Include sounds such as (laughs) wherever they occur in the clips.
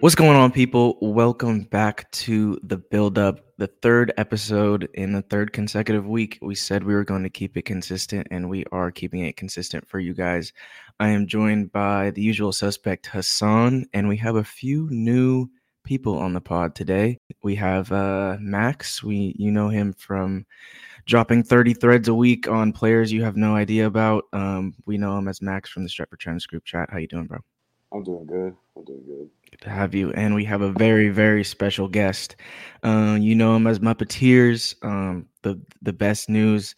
What's going on, people? Welcome back to the build up, the third episode in the third consecutive week. We said we were going to keep it consistent, and we are keeping it consistent for you guys. I am joined by the usual suspect, Hasaan, and we have a few new people on the pod today. We have uh, Max. We you know him from dropping 30 threads a week on players you have no idea about. Um, we know him as Max from the Stretford Trends group chat. How you doing, bro? I'm doing good. I'm doing good. Good to have you. And we have a very, very special guest. Uh, you know him as Muppetiers, um, the the best news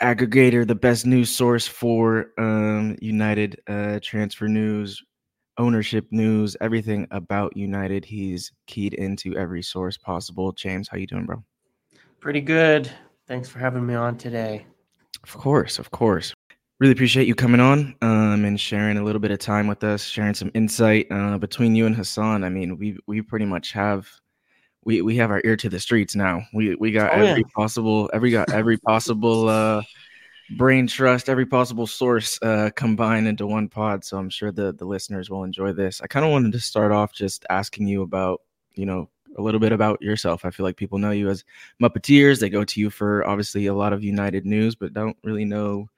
aggregator, the best news source for um, United uh, transfer news, ownership news, everything about United. He's keyed into every source possible. James, how you doing, bro? Pretty good. Thanks for having me on today. Of course, of course really appreciate you coming on um, and sharing a little bit of time with us, sharing some insight uh, between you and Hasaan. I mean, we we pretty much have we we have our ear to the streets now. We we got oh, every yeah. possible every got every possible uh, brain trust, every possible source uh, combined into one pod. So I'm sure the the listeners will enjoy this. I kind of wanted to start off just asking you about you know a little bit about yourself. I feel like people know you as Muppetiers. They go to you for obviously a lot of United news, but don't really know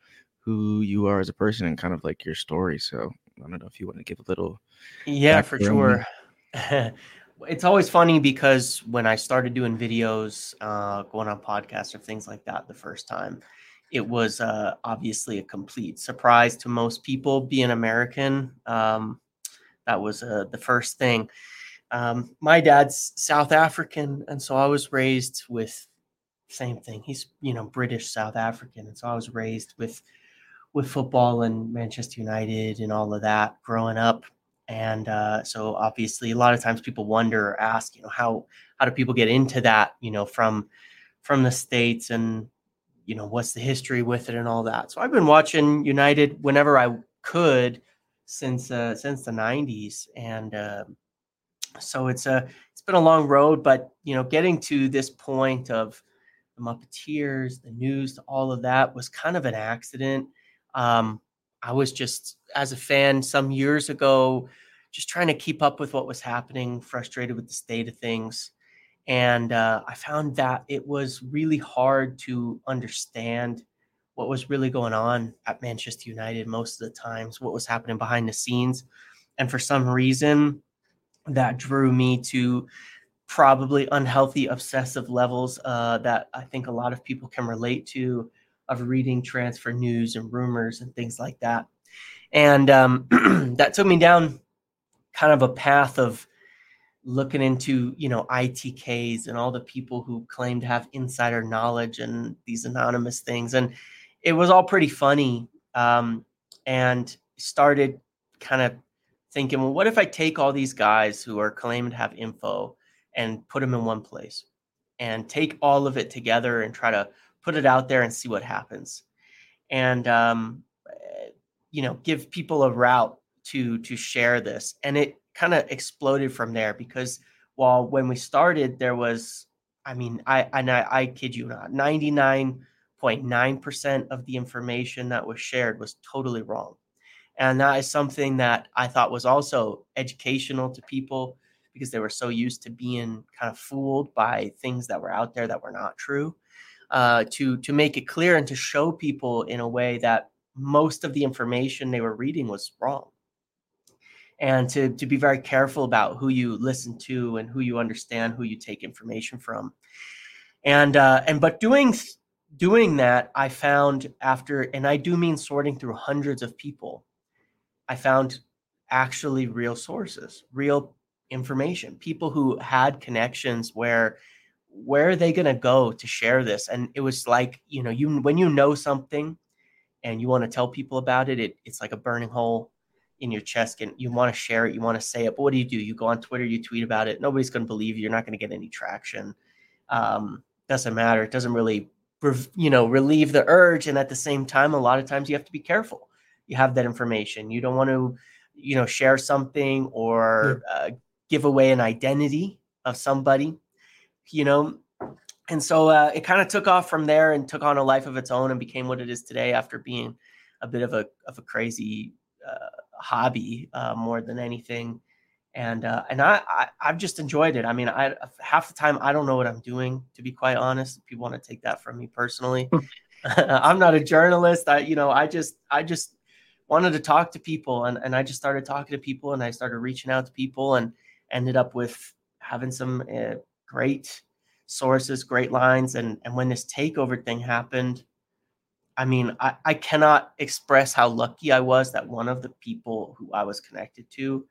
who you are as a person and kind of like your story. So I don't know if you want to give a little. Yeah, for sure. (laughs) it's always funny because when I started doing videos, uh, going on podcasts or things like that the first time, it was uh, obviously a complete surprise to most people being American. Um, that was uh, the first thing. Um, my dad's South African, and so I was raised with same thing. He's you know British South African, and so I was raised with with football and Manchester United and all of that growing up. And uh, so obviously a lot of times people wonder or ask, you know, how how do people get into that, you know, from from the States and you know, what's the history with it and all that. So I've been watching United whenever I could since uh, since the 90s. And uh, so it's a it's been a long road, but you know, getting to this point of the Muppetiers, the news, all of that was kind of an accident. Um, I was just, as a fan some years ago, just trying to keep up with what was happening, frustrated with the state of things. And uh, I found that it was really hard to understand what was really going on at Manchester United most of the times, what was happening behind the scenes. And for some reason, that drew me to probably unhealthy obsessive levels uh, that I think a lot of people can relate to of reading transfer news and rumors and things like that. And um, (clears throat) that took me down kind of a path of looking into, you know, ITKs and all the people who claim to have insider knowledge and these anonymous things. And it was all pretty funny. Um, and started kind of thinking, well, what if I take all these guys who are claiming to have info and put them in one place and take all of it together and try to put it out there and see what happens? And um, eh, you know give people a route to to share this. And it kind of exploded from there because while when we started there was i mean i and i, I kid you not 99.9% of the information that was shared was totally wrong and that is something that i thought was also educational to people because they were so used to being kind of fooled by things that were out there that were not true uh, to to make it clear and to show people in a way that most of the information they were reading was wrong. And to to be very careful about who you listen to and who you understand who you take information from. And uh, and but doing doing that i found after and i do mean sorting through hundreds of people i found actually real sources real information people who had connections where where are they going to go to share this? And it was like you know you when you know something and you want to tell people about it, it it's like a burning hole in your chest and you want to share it you want to say it but what do you do? You go on twitter you tweet about it nobody's going to believe you you're not going to get any traction. Um, doesn't matter it doesn't really you know relieve the urge and at the same time a lot of times you have to be careful you have that information you don't want to you know share something or uh, give away an identity of somebody you know and so uh, it kind of took off from there and took on a life of its own and became what it is today after being a bit of a of a crazy uh, hobby uh, more than anything and uh, and I, I have just enjoyed it. I mean, I half the time I don't know what I'm doing to be quite honest. If you want to take that from me personally, hmm. (laughs) I'm not a journalist. I you know I just I just wanted to talk to people and and I just started talking to people and I started reaching out to people and ended up with having some uh, great sources, great lines, and and when this takeover thing happened. I mean, I, I cannot express how lucky I was that one of the people who I was connected to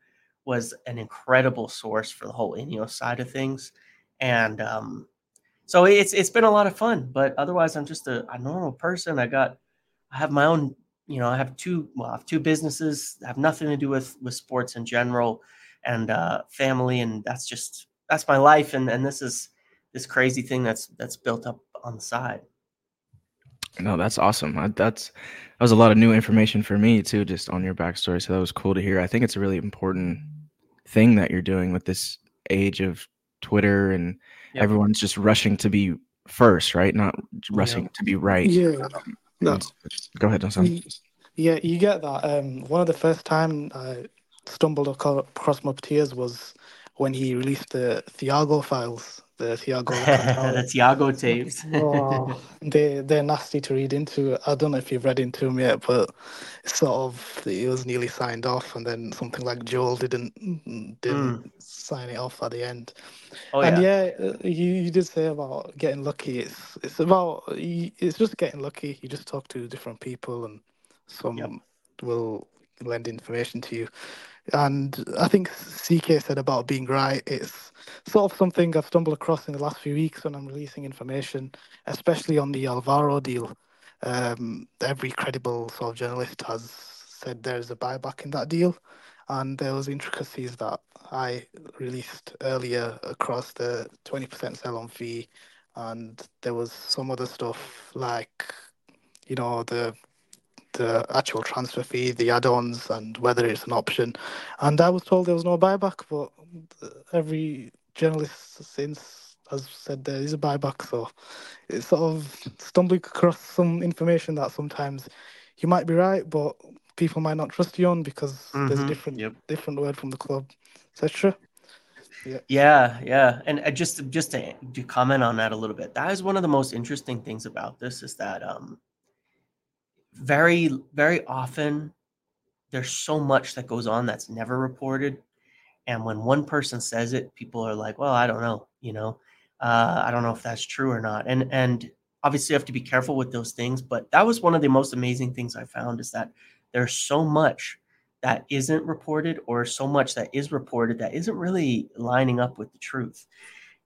was an incredible source for the whole Ineos side of things. And um, so it's it's been a lot of fun. But otherwise, I'm just a, a, normal person. I got I have my own, you know, I have two well, I have two businesses have nothing to do with with sports in general and uh, family, and that's just that's my life. And and this is this crazy thing that's that's built up on the side. No, that's awesome. I, that's that was a lot of new information for me too, just on your backstory. So that was cool to hear. I think it's a really important thing that you're doing with this age of Twitter and yep. everyone's just rushing to be first, right? Not rushing to be right. Yeah. Um, no. Go ahead, Hasaan. Yeah, you get that. Um, one of the first time I stumbled across Muppetiers was when he released the Thiago files the Thiago. (laughs) the Thiago tapes. (laughs) oh, they they're nasty to read into. I don't know if you've read into them yet, but sort of it was nearly signed off, and then something like Joel didn't didn't mm. sign it off at the end. Oh, and yeah, yeah uh, you, you did say about getting lucky. It's it's about it's just getting lucky. You just talk to different people, and some yep. will lend information to you. And I think CK said about being right. It's sort of something I've stumbled across in the last few weeks when I'm releasing information, especially on the Alvaro deal. Um, every credible sort of journalist has said there's a buyback in that deal, and there was intricacies that I released earlier across the 20% sell-on fee, and there was some other stuff like, you know, the the actual transfer fee, the add-ons, and whether it's an option. And I was told there was no buyback, but every journalist since has said there is a buyback. So it's sort of stumbling across some information that sometimes you might be right, but people might not trust you on because mm-hmm. there's a mm-hmm. different yep. different word from the club, etc. Yeah. yeah, yeah, and uh, just just to, to comment on that a little bit, that is one of the most interesting things about this is that um, very very often there's so much that goes on that's never reported. And when one person says it people are like well i don't know you know? Uh, i don't know if that's true or not. And and obviously you have to be careful with those things but that was one of the most amazing things i found is that there's so much that isn't reported or so much that is reported that isn't really lining up with the truth.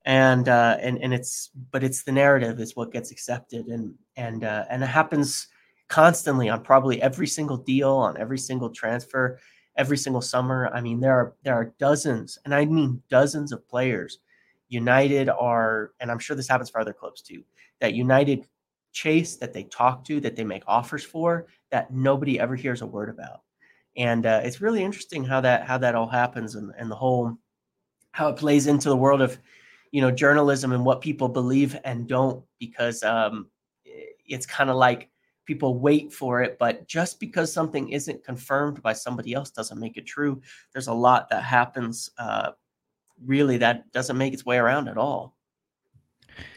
And uh, and and it's but it's the narrative is what gets accepted and and uh, and it happens constantly on probably every single deal, on every single transfer, every single summer. I mean, there are there are dozens, and I mean dozens of players. United are, and I'm sure this happens for other clubs too, that United chase, that they talk to, that they make offers for, that nobody ever hears a word about. And uh, it's really interesting how that how that all happens, and, and the whole how it plays into the world of you know journalism and what people believe and don't, because um, it's kind of like people wait for it but just because something isn't confirmed by somebody else doesn't make it true. There's a lot that happens uh, really that doesn't make its way around at all.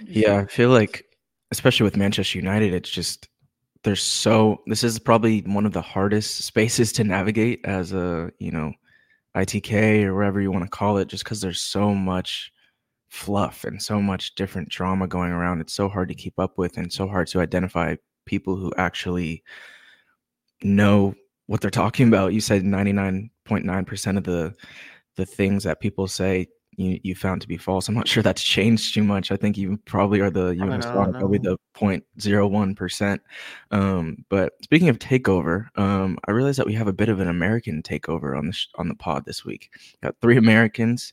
Yeah i feel like especially with manchester united it's just there's so this is probably one of the hardest (laughs) spaces to navigate as a you know itk or whatever you want to call it just because there's so much fluff and so much different drama going around. It's so hard to keep up with and so hard to identify people who actually know what they're talking about. You said 99.9% of the the things that people say you, you found to be false. I'm not sure that's changed too much. I think you probably are the you know, probably the 0.01 percent. Um, but speaking of takeover, um, I realized that we have a bit of an American takeover on the sh- on the pod this week. Got three Americans,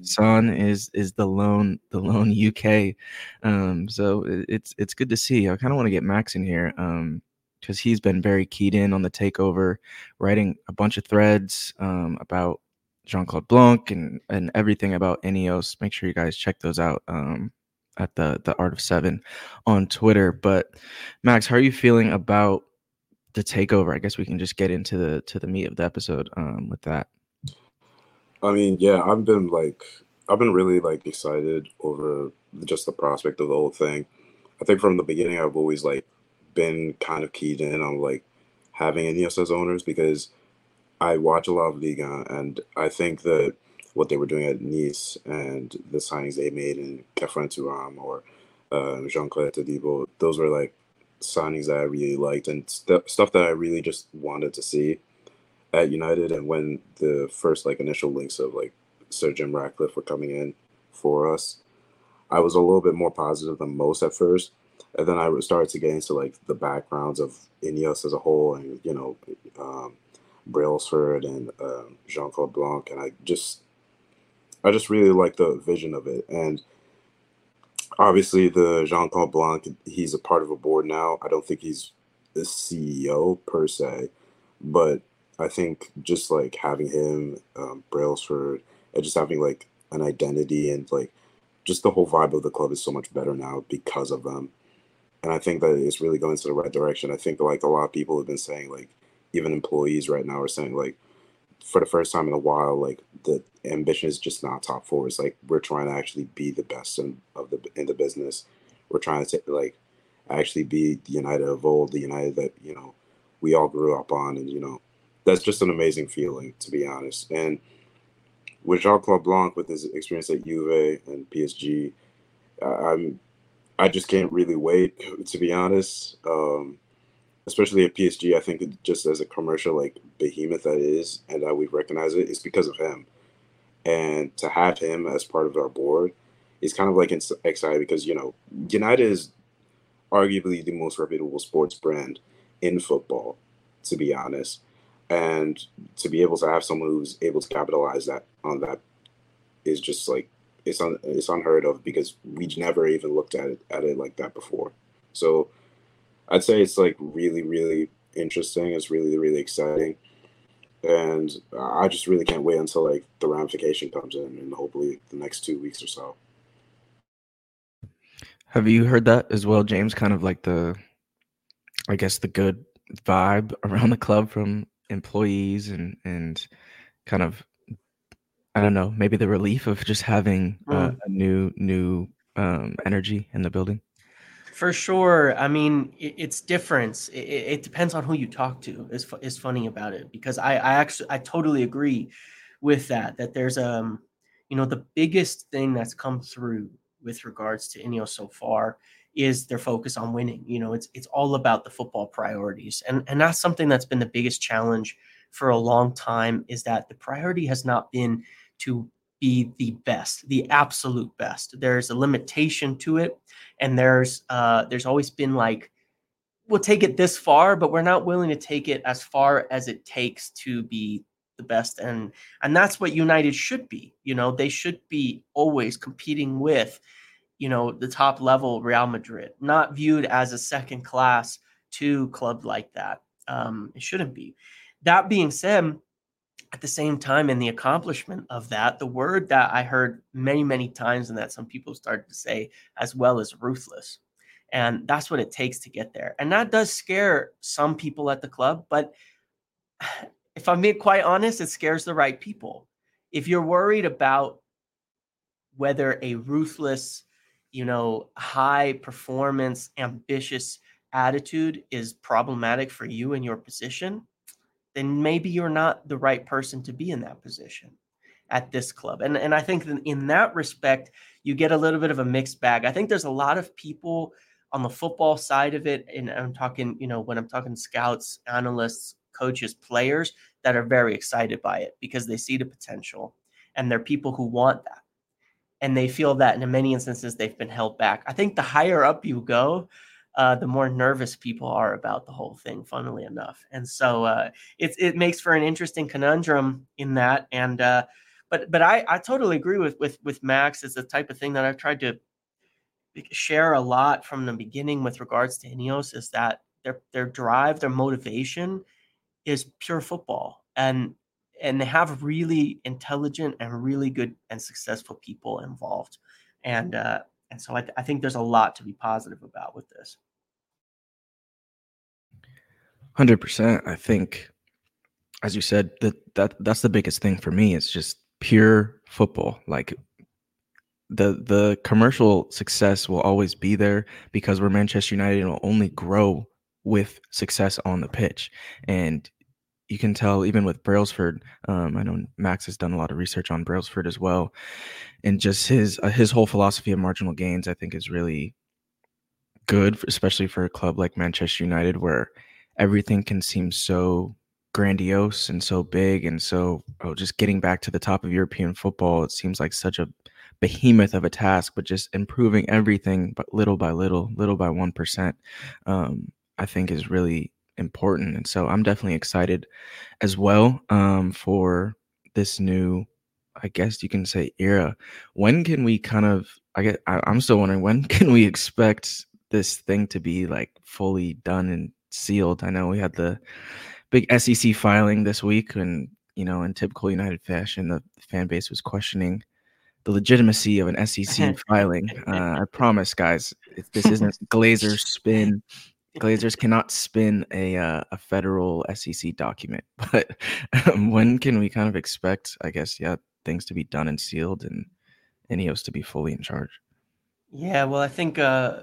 Hasaan is is the lone the lone UK. Um, so it's it's good to see. I kind of want to get Max in here. Um, because he's been very keyed in on the takeover, writing a bunch of threads um, about Jean Claude Blanc and and everything about Ineos. Make sure you guys check those out. Um, at the the Art of Seven on Twitter. But Max, how are you feeling about the takeover? I guess we can just get into the to the meat of the episode um, with that. I mean, yeah, I've been like, I've been really like excited over just the prospect of the whole thing. I think from the beginning, I've always like been kind of keyed in on like having Ineos as owners because I watch a lot of Liga, and I think that what they were doing at Nice and the signings they made in Khéphren Thuram or uh, Jean-Claude Todibo, those were like signings that I really liked and st- stuff that I really just wanted to see at United. And when the first like initial links of like Sir Jim Ratcliffe were coming in for us, I was a little bit more positive than most at first. And then I started to get into like the backgrounds of Ineos as a whole, and you know, um, Brailsford and uh, Jean Claude Blanc, and I just, I just really like the vision of it. And obviously, the Jean Claude Blanc, he's a part of a board now. I don't think he's the CEO per se, but I think just like having him, um, Brailsford, and just having like an identity and like just the whole vibe of the club is so much better now because of them. And I think that it's really going to the right direction. I think like a lot of people have been saying like even employees right now are saying like for the first time in a while like the ambition is just not top four. It's like we're trying to actually be the best in of the in the business. We're trying to like actually be the United of old, the United that you know we all grew up on, and you know that's just an amazing feeling to be honest. And with Jean Claude Blanc, with his experience at Juve and PSG, I'm I just can't really wait to be honest. Um, especially at PSG, I think just as a commercial like behemoth that is, and that we recognize it, is because of him. And to have him as part of our board is kind of like exciting because you know United is arguably the most reputable sports brand in football, to be honest. And to be able to have someone who's able to capitalize that on that is just like it's un, it's unheard of because we never even looked at it at it like that before. So I'd say it's like really, really interesting. It's really, really exciting. And I just really can't wait until like the ramification comes in and hopefully the next two weeks or so. Have you heard that as well, James? Kind of like the, I guess, the good vibe (laughs) around the club from employees and and kind of, I don't know, maybe the relief of just having uh, a new new um, energy in the building. For sure. I mean, it, it's different. It, it, depends on who you talk to. Is is funny about it because I I actually I totally agree with that. That there's um you know the biggest thing that's come through with regards to Ineos so far is their focus on winning. You know, it's it's all about the football priorities, and and that's something that's been the biggest challenge for a long time. Is that the priority has not been to be the best, the absolute best. There's a limitation to it, and there's uh, there's always been like, we'll take it this far, but we're not willing to take it as far as it takes to be the best, and and that's what United should be. You know, they should be always competing with, you know, the top level Real Madrid, not viewed as a second class to club like that. Um, it shouldn't be. That being said, at the same time in the accomplishment of that the word that i heard many many times and that some people started to say as well is ruthless. And that's what it takes to get there. And that does scare some people at the club but (sighs) if i'm being quite honest it scares the right people. If you're worried about whether a ruthless you know high performance ambitious attitude is problematic for you in your position then maybe you're not the right person to be in that position at this club. And and I think that in that respect, you get a little bit of a mixed bag. I think there's a lot of people on the football side of it, and I'm talking, you know, when I'm talking scouts, analysts, coaches, players that are very excited by it because they see the potential, and they're people who want that, and they feel that in many instances they've been held back. I think the higher up you go, uh, the more nervous people are about the whole thing, funnily enough. And so uh, it, it makes for an interesting conundrum in that. And uh, but but I, I totally agree with with with Max. It's the type of thing that I've tried to share a lot from the beginning with regards to Ineos is that their their drive, their motivation is pure football. And and they have really intelligent and really good and successful people involved. And uh, and so I, th- I think there's a lot to be positive about with this. Hundred percent. I think, as you said, that that that's the biggest thing for me. It's just pure football. Like the the commercial success will always be there because we're Manchester United and will only grow with success on the pitch. And you can tell even with Brailsford, um, I know Max has done a lot of research on Brailsford as well, and just his uh, his whole philosophy of marginal gains, I think, is really good, especially for a club like Manchester United, where everything can seem so grandiose and so big, and so oh, just getting back to the top of European football, it seems like such a behemoth of a task, but just improving everything, but little by little, little by one percent, um, I think is really important. And so I'm definitely excited as well um, for this new, I guess you can say, era. When can we kind of? I get. I, I'm still wondering when (laughs) can we expect this thing to be like fully done and sealed. I know we had the big SEC filing this week, and you know, in typical United fashion, the fan base was questioning the legitimacy of an SEC (laughs) filing. Uh, I promise, guys, if this isn't Glazer spin Glazers cannot spin a uh, a federal SEC document, (laughs) but um, when can we kind of expect? I guess yeah, things to be done and sealed, and Ineos to be fully in charge. Yeah, well, I think uh,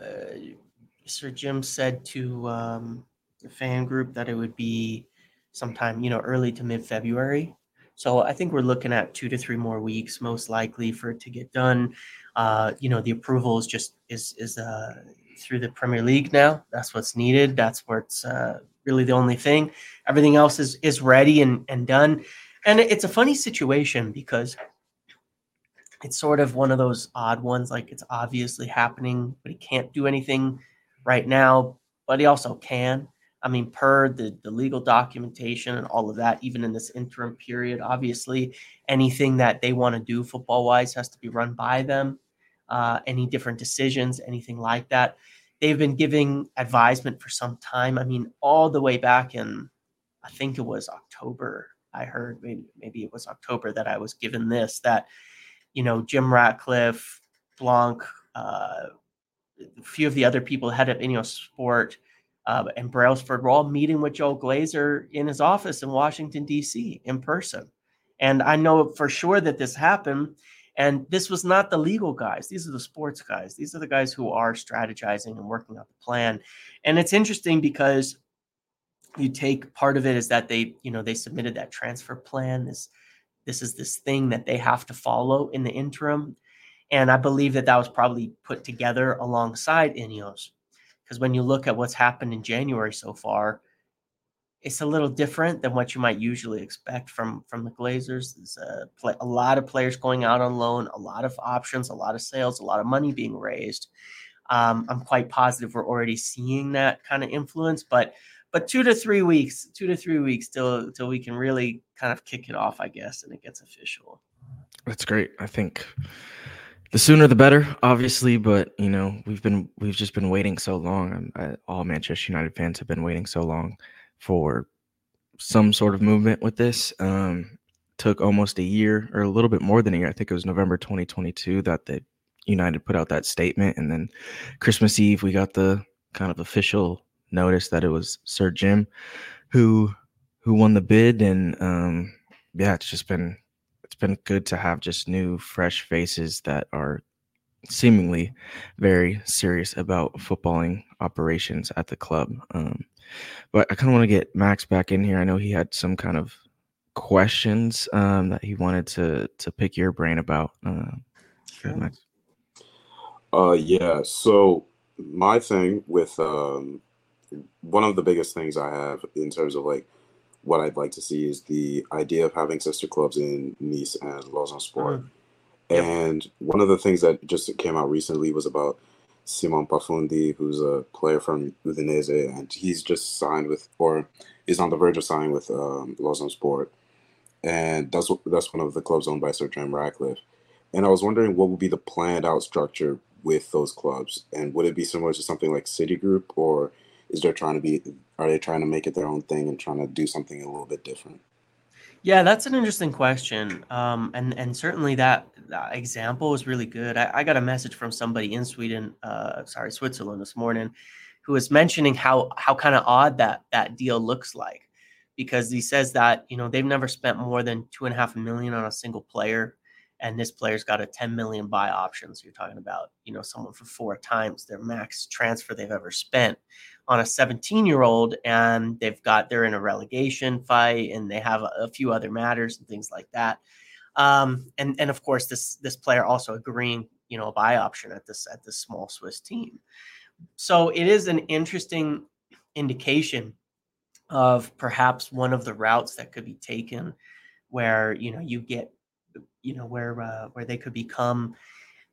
Sir Jim said to um, the fan group that it would be sometime, you know, early to mid February. So I think we're looking at two to three more weeks, most likely, for it to get done. Uh, you know, the approval is just is is uh, through the Premier League now. That's what's needed. That's where it's uh, really the only thing. Everything else is is ready and and done. And it's a funny situation because it's sort of one of those odd ones. Like it's obviously happening, but he can't do anything right now. But he also can. I mean, per the, the legal documentation and all of that, even in this interim period, obviously, anything that they want to do football wise has to be run by them uh, any different decisions, anything like that. They've been giving advisement for some time. I mean, all the way back in, I think it was October. I heard maybe maybe it was October that I was given this that, you know, Jim Ratcliffe, Blanc, uh, a few of the other people head of Ineos Sport, uh, and Brailsford were all meeting with Joel Glazer in his office in Washington D.C. in person. And I know for sure that this happened and this was not the legal guys. These are the sports guys. These are the guys who are strategizing and working out the plan. And it's interesting because you take part of it is that they, you know, they submitted that transfer plan. This, this is this thing that they have to follow in the interim. And I believe that that was probably put together alongside Ineos. Because when you look at what's happened in January so far, it's a little different than what you might usually expect from from the Glazers. There's a, play, a lot of players going out on loan, a lot of options, a lot of sales, a lot of money being raised. Um, I'm quite positive we're already seeing that kind of influence, but but two to three weeks, two to three weeks till till we can really kind of kick it off, I guess, and it gets official. That's great. I think the sooner the better, obviously, but you know we've been we've just been waiting so long. I, all Manchester United fans have been waiting so long for some sort of movement with this. Um, took almost a year or a little bit more than a year. I think it was November 2022 that the United put out that statement, and then Christmas Eve we got the kind of official notice that it was Sir Jim who who won the bid, and um, yeah, it's just been it's been good to have just new, fresh faces that are seemingly very serious about footballing operations at the club. Um, but I kind of want to get Max back in here. I know he had some kind of questions um, that he wanted to to pick your brain about. Uh, sure. Max. Uh, yeah. So my thing with um, one of the biggest things I have in terms of like what I'd like to see is the idea of having sister clubs in Nice and Lausanne Sport. Mm. And one of the things that just came out recently was about Simon Pafundi, who's a player from Udinese, and he's just signed with, or is on the verge of signing with um, Lausanne Sport, and that's that's one of the clubs owned by Sir Jim Ratcliffe. And I was wondering what would be the planned out structure with those clubs, and would it be similar to something like City Group, or is there trying to be, are they trying to make it their own thing and trying to do something a little bit different? Yeah, that's an interesting question, um, and and certainly that, that example is really good. I, I, got a message from somebody in Sweden, uh, sorry, Switzerland this morning, who was mentioning how how kind of odd that that deal looks like, because he says that you know they've never spent more than two and a half million on a single player, and this player's got a 10 million buy option. So you're talking about you know someone for four times their max transfer they've ever spent on a 17 year old and they've got they're in a relegation fight and they have a, a few other matters and things like that. Um, and and of course this this player also agreeing you know a buy option at this at this small swiss team. So it is an interesting indication of perhaps one of the routes that could be taken where you know you get you know where uh, where they could become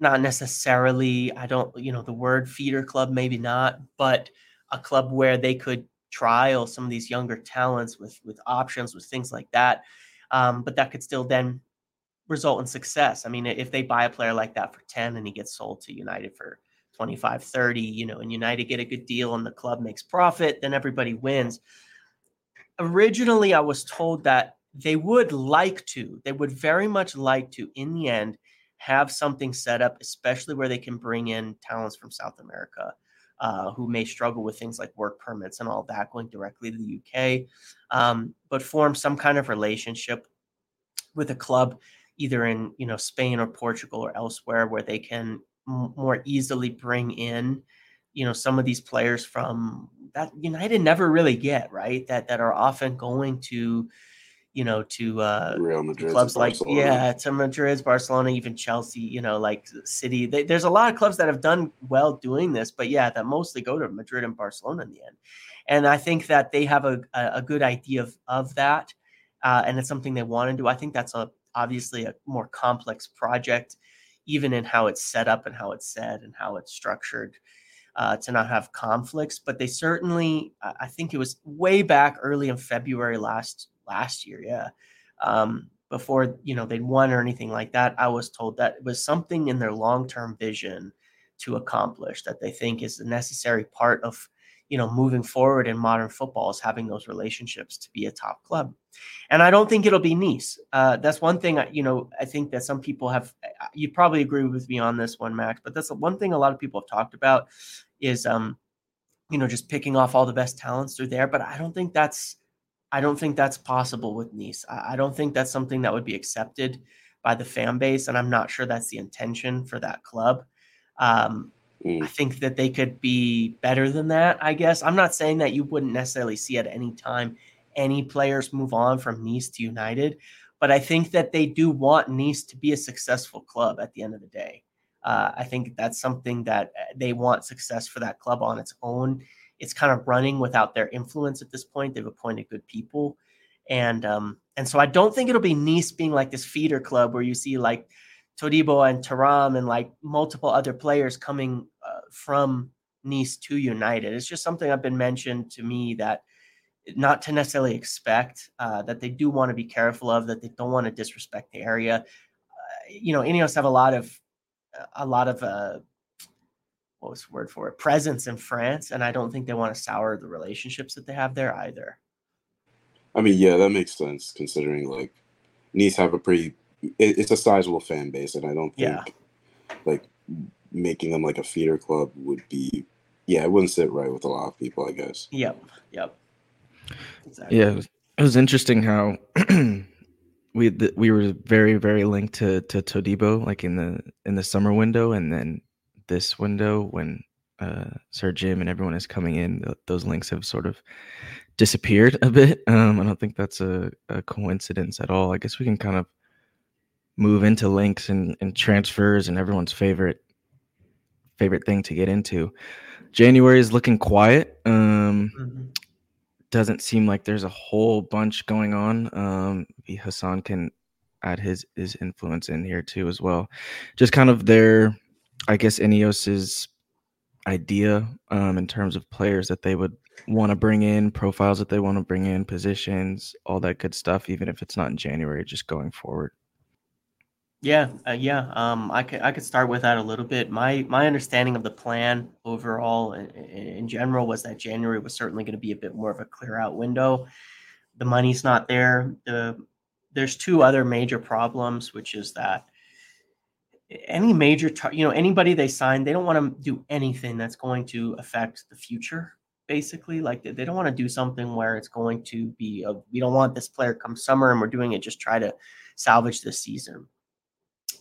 not necessarily i don't you know the word feeder club maybe not but a club where they could trial some of these younger talents with with options with things like that um, but that could still then result in success. I mean if they buy a player like that for 10 and he gets sold to united for 25 30 you know and united get a good deal and the club makes profit then everybody wins. Originally i was told that they would like to they would very much like to in the end have something set up especially where they can bring in talents from south america uh, who may struggle with things like work permits and all that going directly to the UK, um, but form some kind of relationship with a club either in you know Spain or Portugal or elsewhere where they can m- more easily bring in you know some of these players from that United never really get right? That that are often going to you know, to uh, Real Madrid, clubs like yeah, to Madrid, Barcelona, even Chelsea. You know, like City. They, there's a lot of clubs that have done well doing this, but yeah, that mostly go to Madrid and Barcelona in the end. And I think that they have a, a good idea of of that, uh, and it's something they want to do. I think that's a obviously a more complex project, even in how it's set up and how it's said and how it's structured. Uh, to not have conflicts, but they certainly, I think it was way back early in February last last year. Yeah. Um, before you know they'd won or anything like that, I was told that it was something in their long-term vision to accomplish that they think is a necessary part of you know moving forward in modern football is having those relationships to be a top club and i don't think it'll be nice uh, that's one thing I, you know i think that some people have you probably agree with me on this one max but that's one thing a lot of people have talked about is um you know just picking off all the best talents through there but i don't think that's I don't think that's possible with Nice. I, don't think that's something that would be accepted by the fan base, and I'm not sure that's the intention for that club. Um, mm. I think that they could be better than that. I guess I'm not saying that you wouldn't necessarily see at any time any players move on from Nice to United, but I think that they do want Nice to be a successful club at the end of the day. Uh, I think that's something that uh, they want success for that club on its own it's kind of running without their influence at this point. They've appointed good people, and um, and so I don't think it'll be Nice being like this feeder club where you see like Todibo and Thuram and like multiple other players coming uh, from Nice to United. It's just something I've been mentioned to me that not to necessarily expect uh, that they do want to be careful of that they don't want to disrespect the area. Uh, you know, Ineos have a lot of a lot of uh, what was the word for it presence in France, and I don't think they want to sour the relationships that they have there either. I mean, yeah, that makes sense considering like Nice have a pretty it, it's a sizable fan base, and I don't think yeah. like making them like a feeder club would be yeah, it wouldn't sit right with a lot of people, I guess. Yep, yep. Exactly. Yeah, it was, it was interesting how we we were very very linked to to Todibo like in the in the summer window, and then this window when uh, Sir Jim and everyone is coming in, th- those links have sort of disappeared a bit. (laughs) Um, I don't think that's a, a, coincidence at all. I guess we can kind of move into links and, and transfers and everyone's favorite favorite thing to get into. January is looking quiet. Um, mm-hmm. Doesn't seem like there's a whole bunch going on. Um, Hasaan can add his his influence in here too as well. Just kind of their I guess Ineos's idea um, in terms of players that they would want to bring in, profiles that they want to bring in, positions, all that good stuff, even if it's not in January, just going forward. Yeah, uh, yeah. Um, I could I could start with that a little bit. My my understanding of the plan overall, in, in general, was that January was certainly going to be a bit more of a clear out window. The money's not there. The there's two other major problems, which is that any major, tar- you know, anybody they sign, they don't want to do anything that's going to affect the future. Basically, like they, don't want to do something where it's going to be a, we don't want this player come summer and we're doing it just try to salvage this season.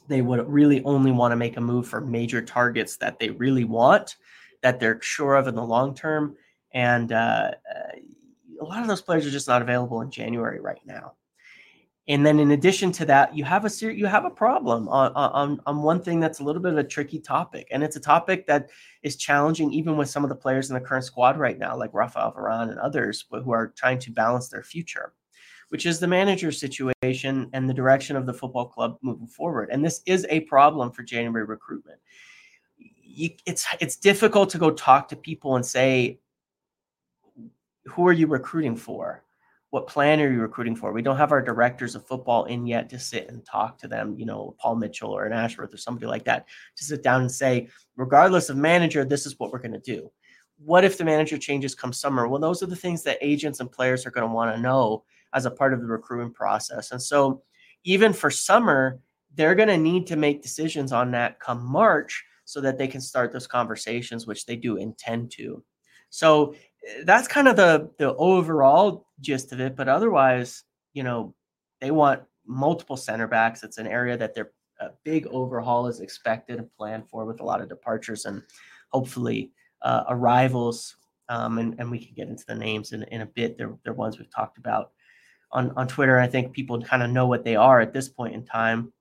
They would really only want to make a move for major targets that they really want, that they're sure of in the long term, and uh, uh a lot of those players are just not available in January right now. And then in addition to that, you have a ser- you have a problem on, on on one thing that's a little bit of a tricky topic, and it's a topic that is challenging even with some of the players in the current squad right now, like Rafael Varane and others, who are trying to balance their future, which is the manager situation and the direction of the football club moving forward. And this is a problem for January recruitment. You, it's it's difficult to go talk to people and say, who are you recruiting for? What plan are you recruiting for? We don't have our directors of football in yet to sit and talk to them, you know, Paul Mitchell or an Ashworth or somebody like that, to sit down and say, regardless of manager, this is what we're going to do. What if the manager changes come summer? Well, those are the things that agents and players are going to want to know as a part of the recruiting process. And so, even for summer, they're going to need to make decisions on that come March so that they can start those conversations, which they do intend to. So eh, that's kind of the the overall gist of it. But otherwise, you know, they want multiple center backs. It's an area that their big overhaul is expected and planned for with a lot of departures and hopefully uh, arrivals. Um, and, and we can get into the names in, in a bit. They're, they're ones we've talked about on, on Twitter. I think people kind of know what they are at this point in time.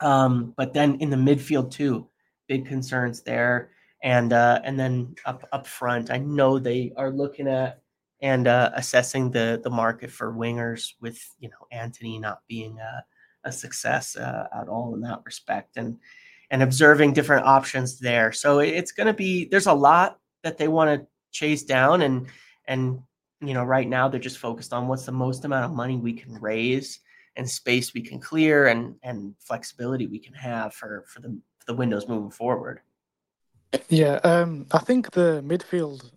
Um, but then in the midfield, too, big concerns there and uh, and then up up front, I know they are looking at and uh, assessing the the market for wingers with you know Antony not being a, a success uh, at all in that respect, and and observing different options there. So it's going to be there's a lot that they want to chase down, and and you know right now they're just focused on what's the most amount of money we can raise and space we can clear and and flexibility we can have for for the for the windows moving forward. Yeah, um, I think the midfield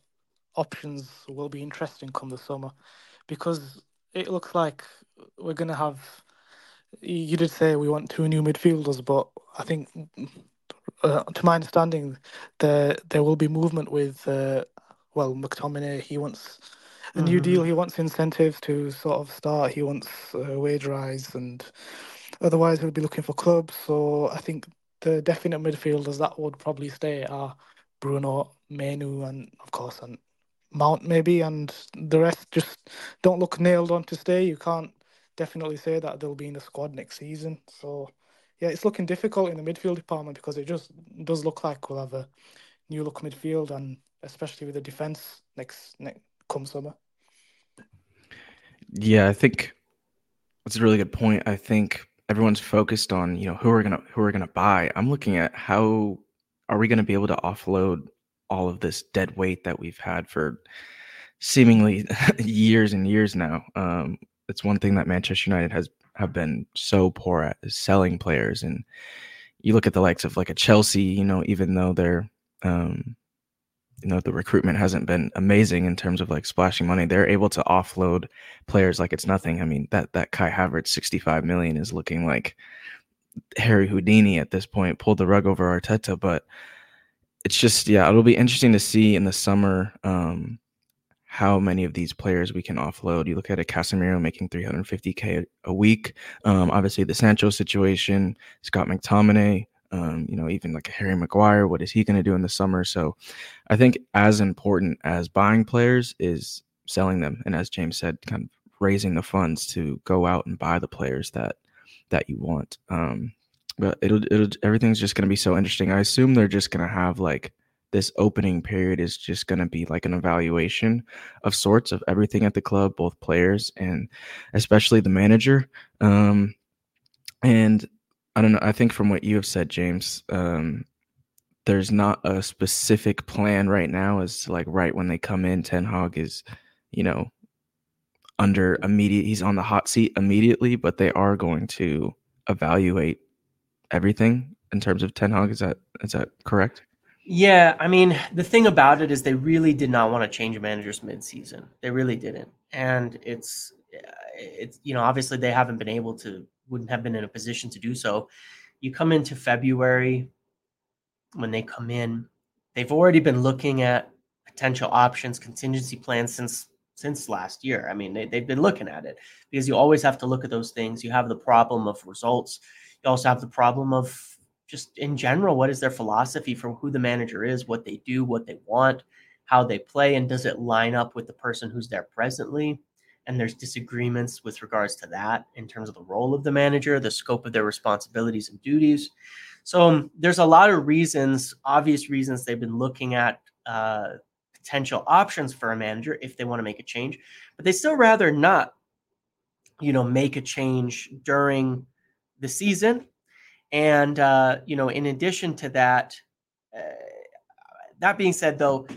options will be interesting come the summer because it looks like we're going to have. You did say we want two new midfielders, but I think, uh, to my understanding, there there will be movement with. Uh, well, McTominay, he wants a new mm-hmm. deal. He wants incentives to sort of start. He wants a wage rise, and otherwise he'll be looking for clubs. So I think the definite midfielders that would probably stay are Bruno, Mainoo, and of course, and Mount maybe, and the rest just don't look nailed on to stay. You can't definitely say that they'll be in the squad next season. So, yeah, it's looking difficult in the midfield department because it just does look like we'll have a new look midfield, and especially with the defense next next come summer. Yeah, I think that's a really good point. I think everyone's focused on you know who are gonna who are gonna buy. I'm looking at how are we gonna be able to offload all of this dead weight that we've had for seemingly (laughs) years and years now. Um, it's one thing that Manchester United has have been so poor at is selling players, and you look at the likes of like a Chelsea. You know, even though they're um, you know the recruitment hasn't been amazing in terms of like splashing money they're able to offload players like it's nothing i mean that that kai havertz 65 million is looking like harry houdini at this point pulled the rug over arteta but it's just yeah it'll be interesting to see in the summer um, how many of these players we can offload. You look at a Casemiro making 350k a week. Um, obviously, the Sancho situation, Scott McTominay, um, you know, even like Harry Maguire, what is he going to do in the summer? So I think as important as buying players is selling them. And as James said, kind of raising the funds to go out and buy the players that that you want. Um, but it'll, it'll everything's just going to be so interesting. I assume they're just going to have like this opening period is just going to be like an evaluation of sorts of everything at the club, both players and especially the manager. Um, and I don't know. I think from what you have said, James, um, there's not a specific plan right now as to like right when they come in, Ten Hag is, you know, under immediate he's on the hot seat immediately, but they are going to evaluate everything in terms of Ten Hag. Is that is that correct? Yeah, I mean, the thing about it is they really did not want to change managers mid-season. They really didn't. And it's uh, it's you know obviously they haven't been able to wouldn't have been in a position to do so. You come into February when they come in, they've already been looking at potential options, contingency plans since since last year. I mean, they, they've been looking at it because you always have to look at those things. You have the problem of results. You also have the problem of just in general, what is their philosophy for who the manager is, what they do, what they want, how they play, and does it line up with the person who's there presently? And there's disagreements with regards to that in terms of the role of the manager, the scope of their responsibilities and duties. So um, there's a lot of reasons, obvious reasons they've been looking at uh, potential options for a manager if they want to make a change, but they still rather not, you know, make a change during the season. And uh, you know, in addition to that, uh, that being said, though,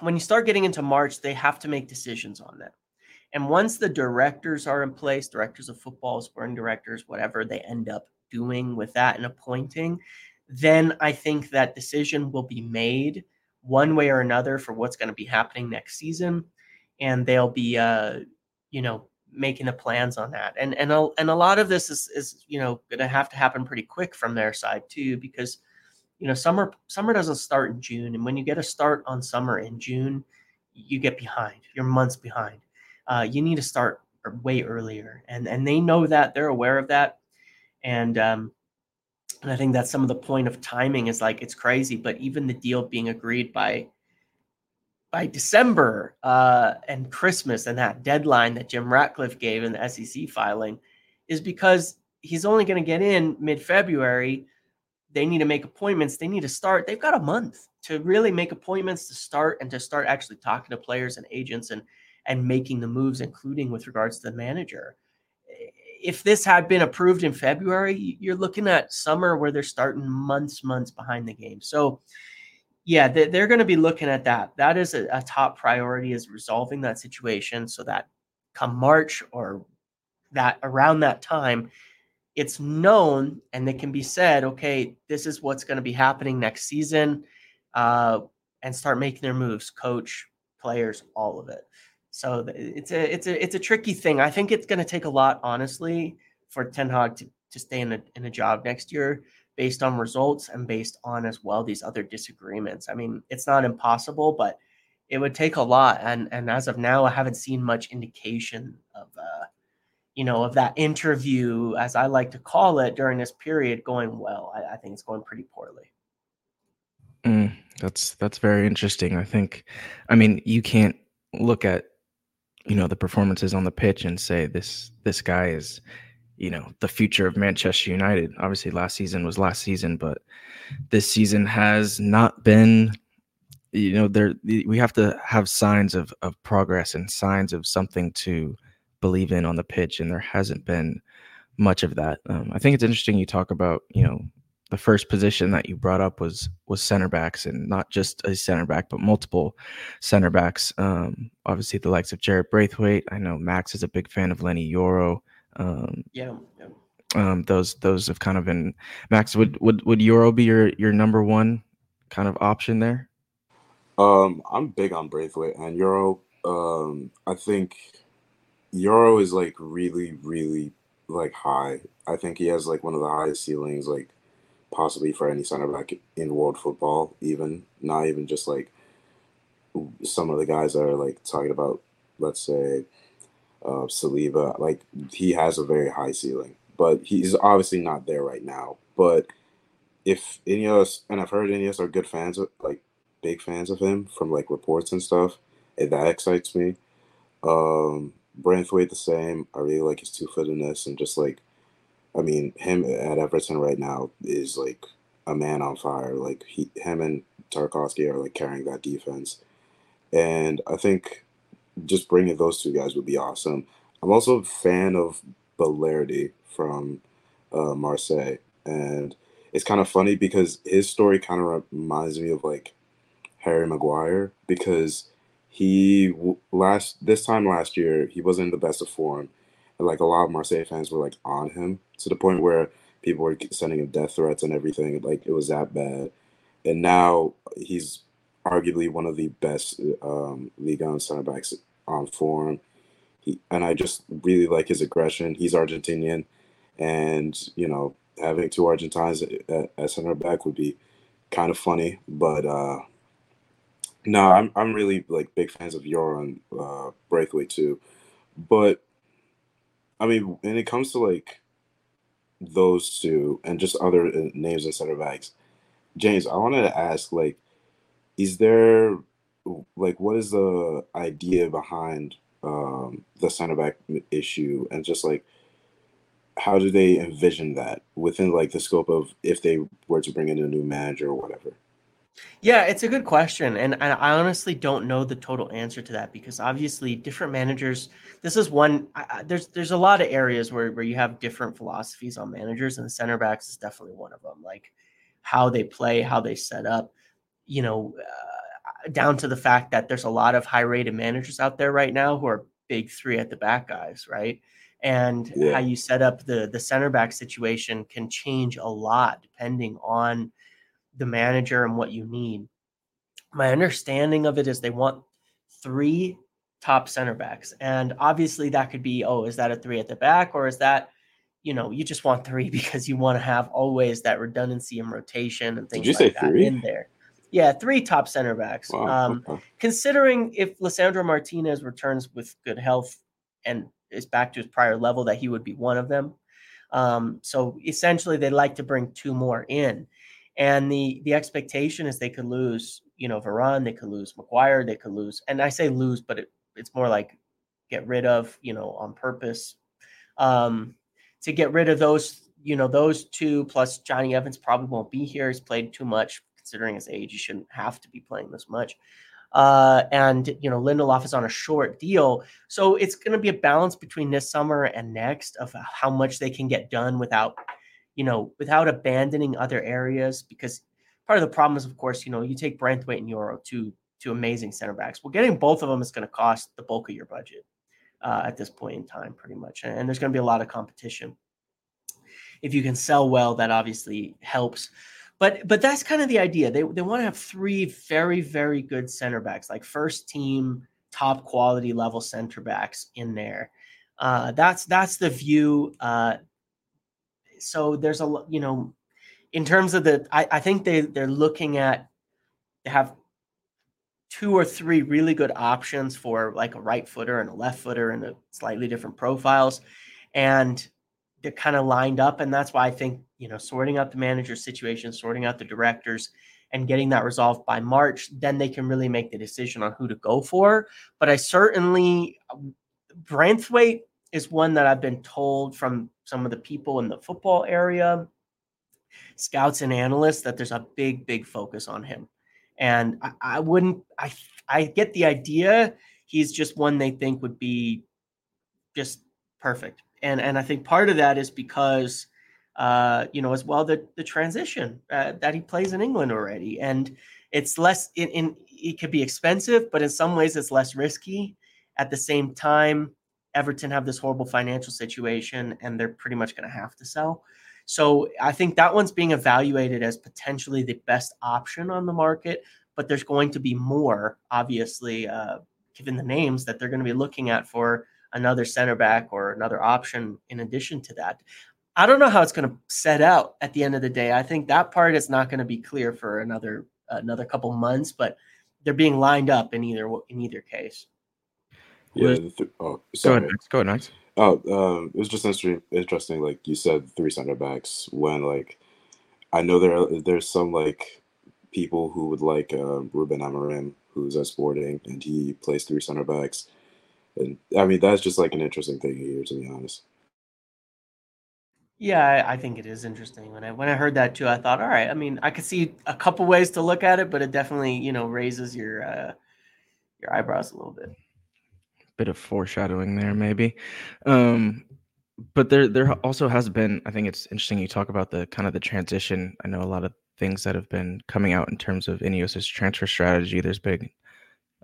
when you start getting into March, they have to make decisions on that. And once the directors are in place, directors of football, sporting directors, whatever they end up doing with that and appointing, then I think that decision will be made one way or another for what's going to be happening next season, and they'll be, uh, you know, making the plans on that. And and a, and a lot of this is is you know going to have to happen pretty quick from their side too, because you know summer summer doesn't start in June, and when you get a start on summer in June, you get behind. You're months behind. Uh, you need to start way earlier, and and they know that. They're aware of that, and um, and I think that's some of the point of timing is like it's crazy, but even the deal being agreed by by December uh, and Christmas and that deadline that Jim Ratcliffe gave in the SEC filing is because he's only going to get in mid February they need to make appointments. They need to start. They've got a month to really make appointments to start and to start actually talking to players and agents and and making the moves, including with regards to the manager. If this had been approved in February, you're looking at summer where they're starting months, months behind the game. So, yeah, they're going to be looking at that. That is a, a top priority is resolving that situation so that come March or that around that time, it's known and it can be said, okay, this is what's going to be happening next season, uh, and start making their moves, coach, players, all of it. So it's a it's a it's a tricky thing. I think it's going to take a lot, honestly, for Ten Hag to, to stay in a in a job next year based on results and based on as well these other disagreements. I mean, it's not impossible, but it would take a lot. And and as of now, I haven't seen much indication of uh, you know, of that interview, as I like to call it, during this period going well. I, I think it's going pretty poorly. Mm, that's that's very interesting. I think, I mean, you can't look at you know the performances on the pitch and say this this guy is you know the future of Manchester United. Obviously, last season was last season, but this season has not been. You know, there we have to have signs of of progress and signs of something to believe in on the pitch, and there hasn't been much of that. Um, I think it's interesting you talk about you know the first position that you brought up was was center backs, and not just a center back, but multiple center backs. Um, obviously, the likes of Jarrad Branthwaite. I know Max is a big fan of Leny Yoro. Um, yeah. yeah. Um, those those have kind of been Max. Would would would Yoro be your your number one kind of option there? Um, I'm big on Branthwaite and Yoro. Um, I think Yoro is like really, really like high. I think he has like one of the highest ceilings, like possibly for any center back in world football. Even not even just like some of the guys that are like talking about, let's say, uh, Saliba. Like he has a very high ceiling, but he's obviously not there right now. But if Ineos, and I've heard Ineos are good fans of, like big fans of him from like reports and stuff, and that excites me. Um, Branthwaite the same. I really like his two footedness and just like, I mean, him at Everton right now is like a man on fire. Like he, him and Tarkowski are like carrying that defense, and I think just bringing those two guys would be awesome. I'm also a fan of Balerdi from uh, Marseille, and it's kind of funny because his story kind of reminds me of like Harry Maguire because he last this time last year he wasn't in the best of form, and like a lot of Marseille fans were like on him to the point where people were sending him death threats and everything. Like it was that bad, and now he's arguably one of the best um, Ligue 1 center backs on form. he, and I just really like his aggression. He's Argentinian, and you know, having two Argentines at, at center back would be kind of funny. But uh, no, I'm I'm really like big fans of Yoran uh, Branthwaite too. But I mean, when it comes to like those two and just other uh, names and center backs, James, I wanted to ask like, is there like what is the idea behind um, the center back issue and just like how do they envision that within like the scope of if they were to bring in a new manager or whatever? Yeah, it's a good question, and I honestly don't know the total answer to that because obviously different managers. This is one. I, there's there's a lot of areas where where you have different philosophies on managers, and the center backs is definitely one of them. Like how they play, how they set up. You know, uh, down to the fact that there's a lot of high rated managers out there right now who are big three at the back guys, right? and yeah. how you set up the the center back situation can change a lot depending on the manager and what you need. My understanding of it is they want three top center backs, and obviously that could be oh, is that a three at the back or is that you know you just want three (laughs) because you want to have always that redundancy and rotation and things Did you like say that three? in there. Yeah, three top center backs. Wow, um, okay. Considering if Lisandro Martinez returns with good health and is back to his prior level, that he would be one of them. Um, so essentially, they'd like to bring two more in, and the the expectation is they could lose, you know, Varane, they could lose Maguire, they could lose, and I say lose, but it, it's more like get rid of, you know, on purpose. Um, to get rid of those, you know, those two plus Jonny Evans probably won't be here. He's played too much considering his age. He shouldn't have to be playing this much. Uh, and you know Lindelof is on a short deal, so it's going to be a balance between this summer and next of how much they can get done without, you know, without abandoning other areas. Because part of the problem is, of course, you know, you take Branthwaite and Yoro, two two amazing center backs. Well, getting both of them is going to cost the bulk of your budget uh, at this point in time, pretty much, and, and there's going to be a lot of competition. If you can sell well, that obviously helps. But but that's kind of the idea. They they want to have three very very good center backs, like first team top quality level center backs in there. Uh, that's that's the view. Uh, so there's a you know, in terms of the, I, I think they they're looking at they have two or three really good options for like a right footer and a left footer and a slightly different profiles, and they're kind of lined up, and that's why I think you know sorting out the manager situation, sorting out the directors, and getting that resolved by March, then they can really make the decision on who to go for. But I certainly Branthwaite is one that I've been told from some of the people in the football area, scouts and analysts, that there's a big, big focus on him. And I, I wouldn't I I get the idea. He's just one they think would be just perfect and and I think part of that is because uh, you know as well the the transition uh, that he plays in England already, and it's less in, in it could be expensive, but in some ways it's less risky. At the same time, Everton have this horrible financial situation, and they're pretty much going to have to sell. So I think that one's being evaluated as potentially the best option on the market, but there's going to be more, obviously, uh, given the names that they're going to be looking at for another center back or another option in addition to that. I don't know how it's going to set out at the end of the day. I think that part is not going to be clear for another another couple months, but they're being lined up in either in either case. Yeah. Th- oh, sorry. Go ahead, Go ahead, Max. Oh, um, it was just interesting, interesting. Like you said, three center backs. When like, I know there are, there's some like people who would like uh, Ruben Amorim, who's at Sporting, and he plays three center backs. And I mean, that's just like an interesting thing here, to be honest. Yeah, I, I think it is interesting. When I when I heard that too, I thought, all right. I mean, I could see a couple ways to look at it, but it definitely you know raises your uh, your eyebrows a little bit. Bit of foreshadowing there, maybe. Um, but there there also has been. I think it's interesting you talk about the kind of the transition. I know a lot of things that have been coming out in terms of Ineos's transfer strategy. There's big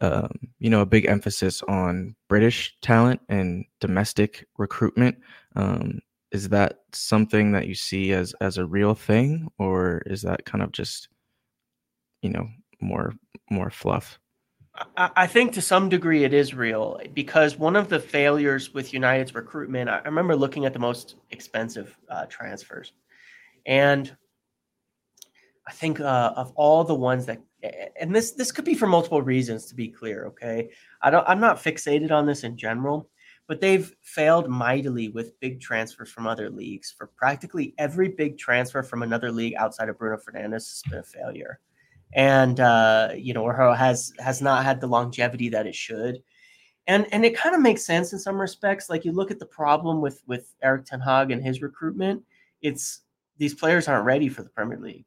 um, you know, a big emphasis on British talent and domestic recruitment. Um, is that something that you see as as a real thing, or is that kind of just, you know, more more fluff? I think to some degree it is real because one of the failures with United's recruitment, I remember looking at the most expensive uh, transfers, and I think uh, of all the ones that, and this this could be for multiple reasons. To be clear, okay, I don't, I'm not fixated on this in general, but they've failed mightily with big transfers from other leagues. For practically every big transfer from another league outside of Bruno Fernandes has been a failure and uh, you know, or has has not had the longevity that it should. And and it kind of makes sense in some respects. Like you look at the problem with with Erik Ten Hag and his recruitment, it's these players aren't ready for the Premier League.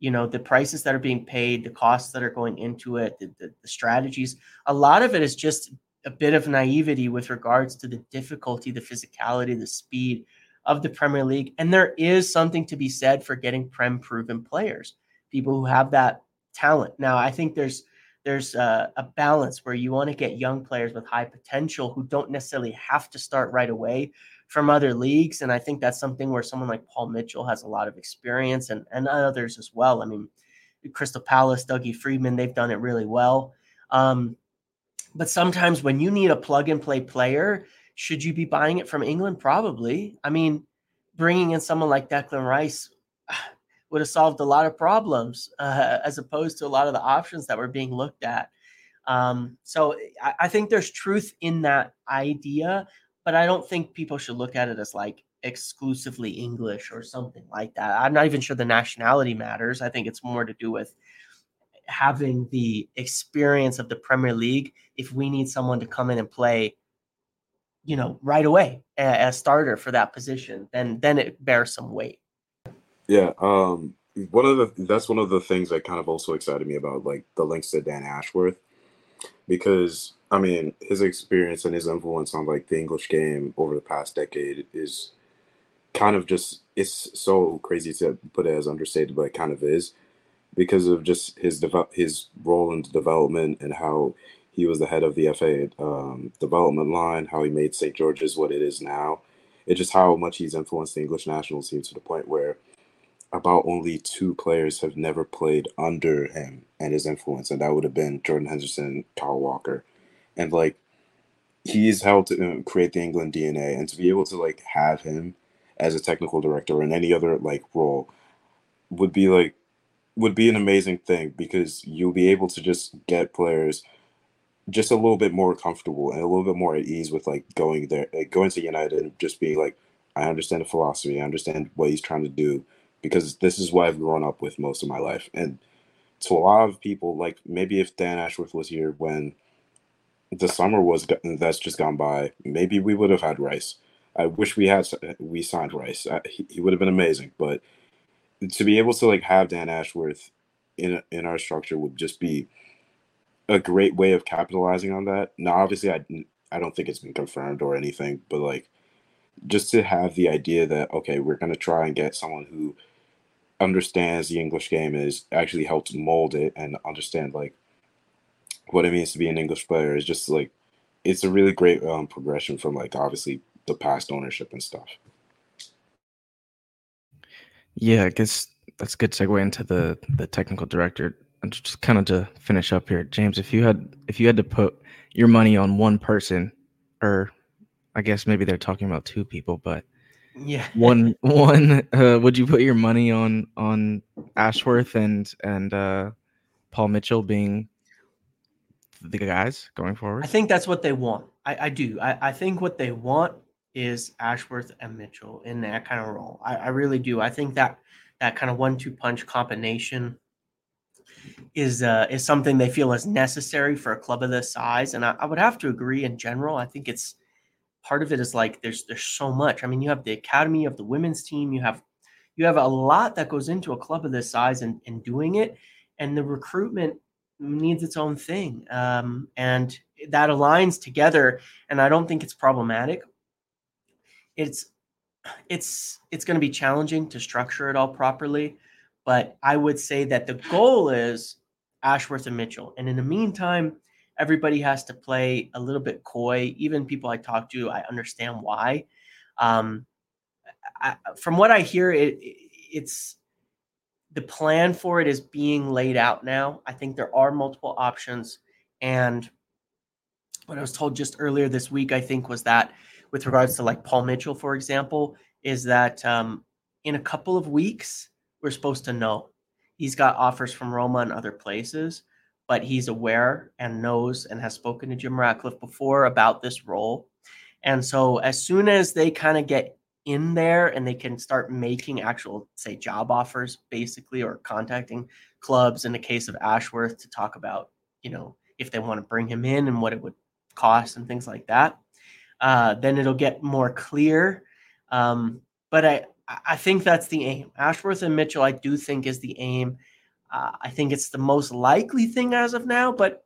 You know, the prices that are being paid, the costs that are going into it, the, the, the strategies. A lot of it is just a bit of naivety with regards to the difficulty, the physicality, the speed of the Premier League. And there is something to be said for getting prem proven players, people who have that talent. Now, I think there's there's a, a balance where you want to get young players with high potential who don't necessarily have to start right away from other leagues. And I think that's something where someone like Paul Mitchell has a lot of experience and, and others as well. I mean, Crystal Palace, Dougie Freedman, they've done it really well. Um, but sometimes when you need a plug and play player, should you be buying it from England? Probably. I mean, bringing in someone like Declan Rice, (sighs) would have solved a lot of problems (laughs) uh, as opposed to a lot of the options that were being looked at. Um, so I, I, think there's truth in that idea, but I don't think people should look at it as like exclusively English or something like that. I'm not even sure the nationality matters. I think it's more to do with having the experience of the Premier League. If we need someone to come in and play, you know, right away as starter for that position, then then it bears some weight. Yeah, um, one of the that's one of the things that kind of also excited me about like the links to Dan Ashworth, because I mean his experience and his influence on like the English game over the past decade is kind of just it's so crazy to put it as understated, but it kind of is because of just his dev- his role in development and how he was the head of the FA um, development line, how he made St George's what it is now. It's just how much he's influenced the English national team to the point where about only two players have never played under him and his influence, and that would have been Jordan Henderson Kyle Walker. And like he's helped to uh, create the England DNA, and to be able to like have him as a technical director or in any other like role would be like would be an amazing thing because you'll be able to just get players just a little bit more comfortable and a little bit more at ease with like going there, like going to United and just being like, I understand the philosophy, I understand what he's trying to do, because this is what I've grown up with most of my life. And to a lot of people, like maybe if Dan Ashworth was here when the summer was that's just gone by, maybe we would have had Rice. I wish we had we signed Rice. I, he, he would have been amazing. But to be able to like have Dan Ashworth in in our structure would just be a great way of capitalizing on that. Now, obviously, I I don't think it's been confirmed or anything, but like just to have the idea that okay, we're gonna try and get someone who understands the English game is actually helped mold it and understand like what it means to be an English player is just like it's a really great um, progression from like obviously the past ownership and stuff. Yeah, I guess that's a good segue into the the technical director. And just kind of to finish up here, James, if you had if you had to put your money on one person, or I guess maybe they're talking about two people, but yeah. (laughs) one one uh, would you put your money on on Ashworth and and uh Paul Mitchell being the guys going forward? I think that's what they want. I, I do. I, I think what they want is Ashworth and Mitchell in that kind of role. I, I really do. I think that that kind of one-two punch combination is uh, is something they feel is necessary for a club of this size. And I, I would have to agree in general. I think it's part of it is like there's there's so much. I mean, you have the academy of the women's team, you have you have a lot that goes into a club of this size and, and doing it, and the recruitment needs its own thing. Um, and that aligns together, and I don't think it's problematic. It's it's it's going to be challenging to structure it all properly, but I would say that the goal is Ashworth and Mitchell. And in the meantime, everybody has to play a little bit coy. Even people I talk to, I understand why. Um, I, from what I hear, it, it's the plan for it is being laid out now. I think there are multiple options, And what I was told just earlier this week, I think, was that with regards to like Paul Mitchell, for example, is that um, in a couple of weeks, we're supposed to know. He's got offers from Roma and other places, but he's aware and knows and has spoken to Jim Ratcliffe before about this role. And so as soon as they kind of get in there and they can start making actual, say, job offers, basically, or contacting clubs in the case of Ashworth to talk about, you know, if they want to bring him in and what it would cost and things like that, uh, then it'll get more clear. Um, but I, I think that's the aim. Ashworth and Mitchell, I do think is the aim. Uh, I think it's the most likely thing as of now, but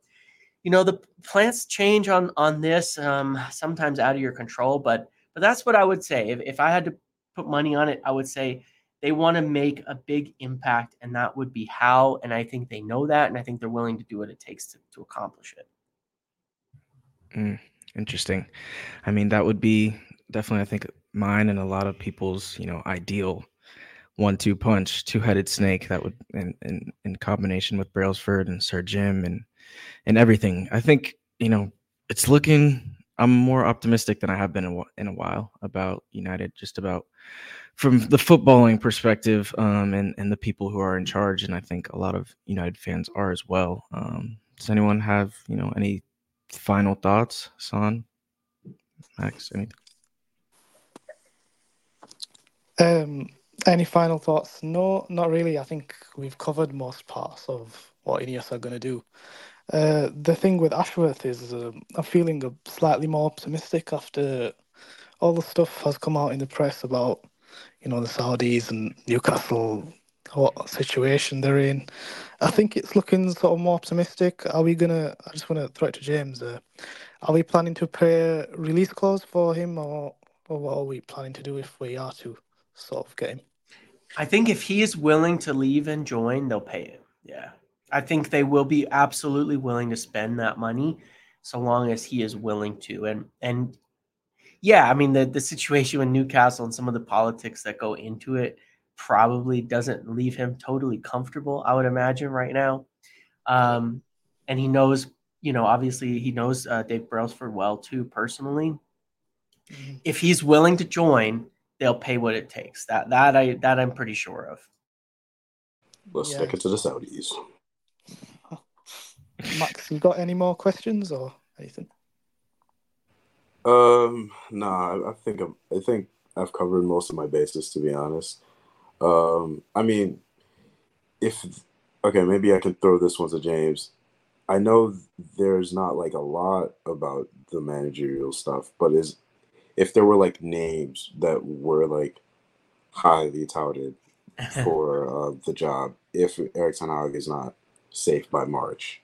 you know the plans change on on this um, sometimes out of your control. But but that's what I would say. If if I had to put money on it, I would say they want to make a big impact, and that would be how. And I think they know that, and I think they're willing to do what it takes to to accomplish it. Mm, interesting. I mean, that would be definitely, I think, mine and a lot of people's, you know, ideal one-two punch, two-headed snake that would, in in, in combination with Brailsford and Sir Jim and and everything. I think you know it's looking. I'm more optimistic than I have been in, in a while about United, just about from the footballing perspective, um, and and the people who are in charge. And I think a lot of United fans are as well. Um, does anyone have you know any final thoughts, Son? Max, anything? Um, any final thoughts? No, not really. I think we've covered most parts of what Ineos are going to do. Uh, the thing with Ashworth is uh, I'm feeling slightly more optimistic after all the stuff has come out in the press about, you know, the Saudis and Newcastle, what situation they're in. I think it's looking sort of more optimistic. Are we gonna? I just want to throw it to James. Uh, are we planning to pay a release clause for him, or or what are we planning to do if we are to sort of get him? I think if he is willing to leave and join, they'll pay him. Yeah, I think they will be absolutely willing to spend that money, so long as he is willing to. And and yeah, I mean the the situation with Newcastle and some of the politics that go into it probably doesn't leave him totally comfortable, I would imagine, right now. Um, and he knows, you know, obviously he knows uh, Dave Brailsford well too personally. Mm-hmm. If he's willing to join, they'll pay what it takes. That that I that I'm pretty sure of. Let's yeah. stick it to the Saudis. Max, you got any more questions or anything? Um, nah, I think I'm, I think I've covered most of my bases to be honest. Um, I mean, if okay, maybe I can throw this one to James. I know there's not like a lot about the managerial stuff, but is if there were like names that were like highly touted (laughs) for uh, the job, if Erik Ten Hag is not safe by March,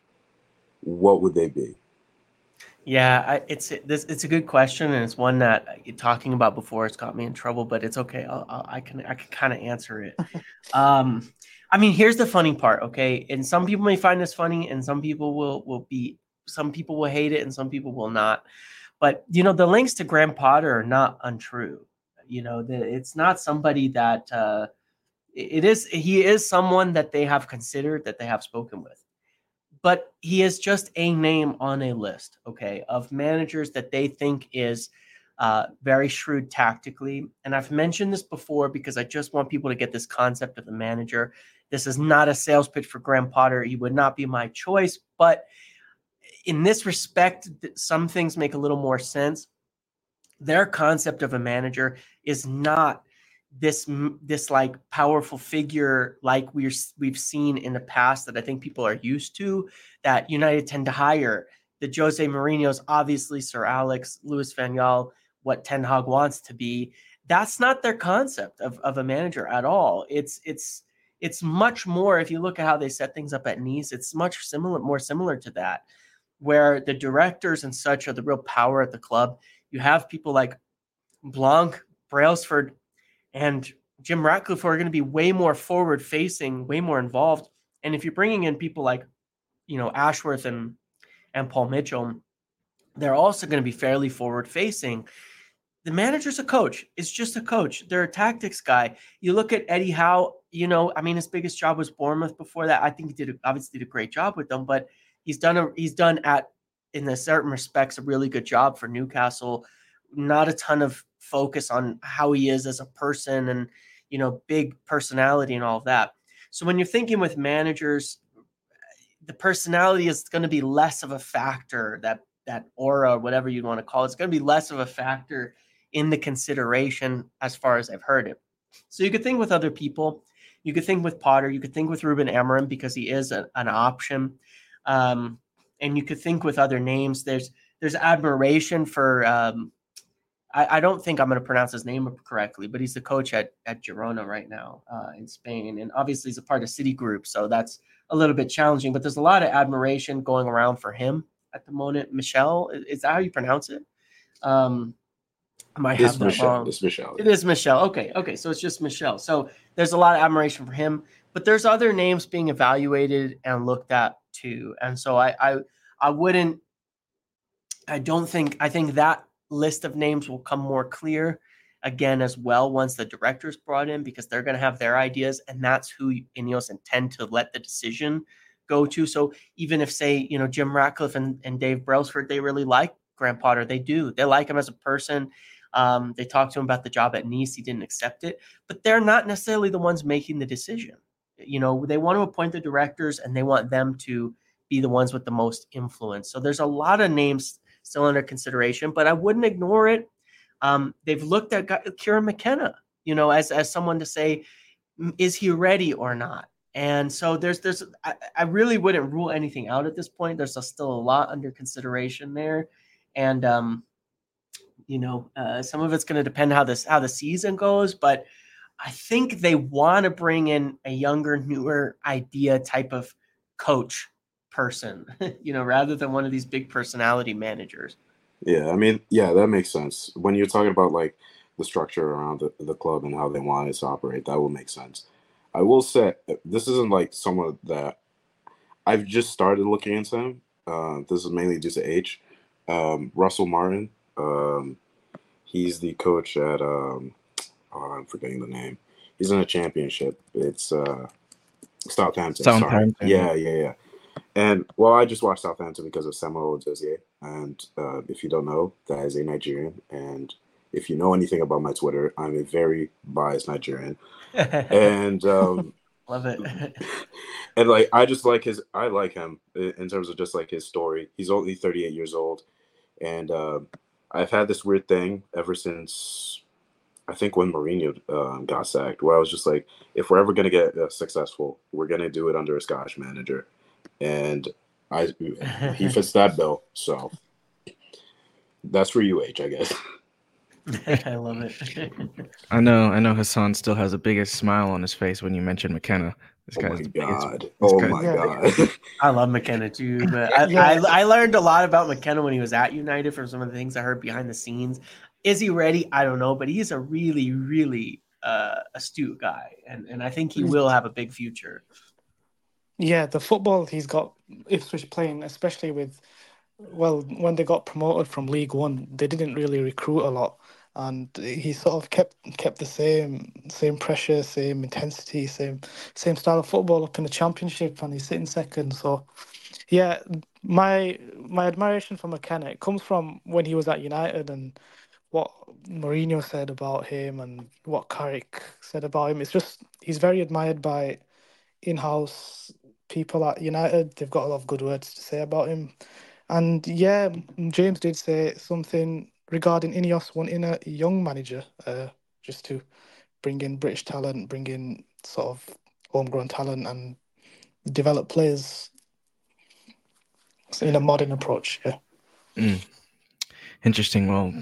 what would they be? Yeah, I, it's this. It's a good question, and it's one that talking about before it's got me in trouble. But it's okay. I'll, I'll, i can I can kind of answer it. (laughs) um, I mean, here's the funny part. Okay, and some people may find this funny, and some people will will be. Some people will hate it, and some people will not. But you know, the links to Graham Potter are not untrue. You know, that it's not somebody that uh, it is. He is someone that they have considered, that they have spoken with but he is just a name on a list, okay, of managers that they think is uh, very shrewd tactically. And I've mentioned this before because I just want people to get this concept of the manager. This is not a sales pitch for Graham Potter. He would not be my choice, but in this respect, some things make a little more sense. Their concept of a manager is not this this like powerful figure like we're we've seen in the past that I think people are used to that United tend to hire. The Jose Mourinho's obviously Sir Alex Louis Van Gaal, what Ten Hag wants to be. That's not their concept of, of a manager at all. It's it's it's much more if you look at how they set things up at Nice, it's much similar more similar to that, where the directors and such are the real power at the club. You have people like Blanc, Brailsford, and Jim Ratcliffe are going to be way more forward facing, way more involved. And if you're bringing in people like, you know, Ashworth and and Paul Mitchell, they're also going to be fairly forward facing. The manager's a coach. It's just a coach. They're a tactics guy. You look at Eddie Howe, you know, I mean, his biggest job was Bournemouth before that. I think he did obviously did a great job with them, but he's done a he's done at in a certain respects a really good job for Newcastle. Not a ton of focus on how he is as a person and you know big personality and all of that. So when you're thinking with managers, the personality is going to be less of a factor. That that aura, whatever you want to call it, it's going to be less of a factor in the consideration as far as I've heard it. So you could think with other people. You could think with Potter. You could think with Ruben Amorim because he is a, an option. Um, and you could think with other names. There's there's admiration for. Um, I, I, don't think I'm going to pronounce his name correctly, but he's the coach at at Girona right now uh, in Spain, and obviously he's a part of City Group, so that's a little bit challenging. But there's a lot of admiration going around for him at the moment. Míchel, is that how you pronounce it? Um, I might have that Míchel. wrong. It's Míchel. It is Míchel. Okay, okay. So it's just Míchel. So there's a lot of admiration for him, but there's other names being evaluated and looked at too. And so I I I wouldn't I don't think I think that list of names will come more clear again as well once the director's brought in because they're going to have their ideas and that's who Ineos intend to let the decision go to. So even if say, you know, Jim Ratcliffe and, and Dave Brailsford, they really like Graham Potter. They do. They like him as a person. Um, they talked to him about the job at Nice. He didn't accept it, but they're not necessarily the ones making the decision. You know, they want to appoint the directors and they want them to be the ones with the most influence. So there's a lot of names still under consideration, but I wouldn't ignore it. Um, they've looked at Kieran McKenna, you know, as as someone to say, is he ready or not? And so there's there's I, I really wouldn't rule anything out at this point. There's a, still a lot under consideration there, and um, you know, uh, some of it's going to depend how this how the season goes, but I think they want to bring in a younger, newer idea type of coach person, (laughs) you know, rather than one of these big personality managers. Yeah, I mean, yeah, that makes sense. When you're talking about like the structure around the, the club and how they want it to operate, that will make sense. I will say this isn't like someone that I've just started looking into him. Uh, this is mainly due to age. Um, Russell Martin. Um, he's the coach at. Um, oh, I'm forgetting the name. He's in a championship. It's uh, Southampton. Southampton. Sorry. Yeah, yeah, yeah. And well, I just watched Southampton because of Samuel Edozie. And uh, if you don't know, that is a Nigerian. And if you know anything about my Twitter, I'm a very biased Nigerian. and um, (laughs) love it. (laughs) and like, I just like his, I like him in terms of just like his story. He's only 38 years old. And uh, I've had this weird thing ever since I think when Mourinho uh, got sacked, where I was just like, if we're ever going to get uh, successful, we're going to do it under a Scottish manager and I (laughs) he fits that bill. So that's for you, H, I guess. (laughs) I love it. I know, I know. Hasaan still has the biggest smile on his face when you mention McKenna. This oh my god! Biggest, oh my god! I love McKenna too, (laughs) but I, yeah. I, I learned a lot about McKenna when he was at United from some of the things I heard behind the scenes. Is he ready? I don't know, but he's a really, really uh, astute guy, and and I think he will have a big future. Yeah, the football he's got Ipswich playing, especially with well, when they got promoted from League One, they didn't really recruit a lot, and he sort of kept kept the same same pressure, same intensity, same same style of football up in the Championship, and he's sitting second. So, yeah, my my admiration for McKenna comes from when he was at United and what Mourinho said about him and what Carrick said about him. It's just he's very admired by in-house people at United. They've got a lot of good words to say about him. And yeah, James did say something regarding Ineos wanting a young manager, uh, just to bring in British talent, bring in sort of homegrown talent, and develop players in a modern approach. Yeah. Mm. Interesting. Well,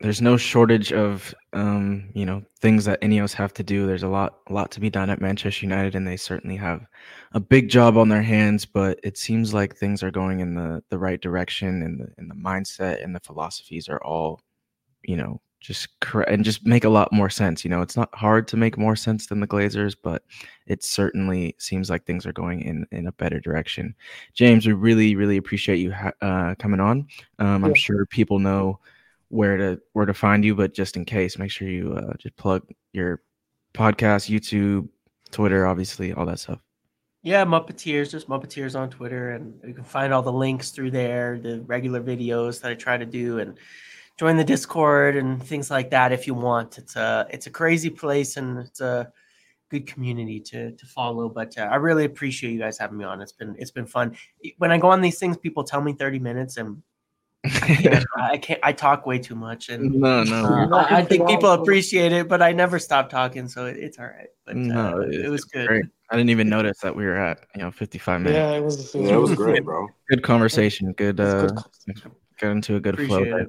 there's no shortage of um, you know things that Ineos have to do. There's a lot a lot to be done at Manchester United, and they certainly have a big job on their hands. But it seems like things are going in the the right direction, and the and the mindset and the philosophies are all you know just correct and just make a lot more sense. You know, it's not hard to make more sense than the Glazers, but it certainly seems like things are going in in a better direction. James, we really really appreciate you ha- uh, coming on. Um. I'm sure people know where to where to find you, but just in case, make sure you uh, just plug your podcast, YouTube, Twitter, obviously, all that stuff. Yeah, Muppetiers, just Muppetiers on Twitter, and you can find all the links through there, the regular videos that I try to do, and join the Discord and things like that if you want. It's a it's a crazy place and it's a good community to to follow. But uh, I really appreciate you guys having me on. It's been it's been fun. When I go on these things, people tell me thirty minutes, and (laughs) I can't, (laughs) I can't. I talk way too much, and no, no. Uh, I, I, think people appreciate it, but I never stop talking, so it, it's all right. But no, uh, it, it, was good. Great. I didn't even notice that we were at you know 55 minutes. Yeah, it was. It was, yeah, it was great, bro. Good conversation. Good. Uh, good got into a good appreciate flow.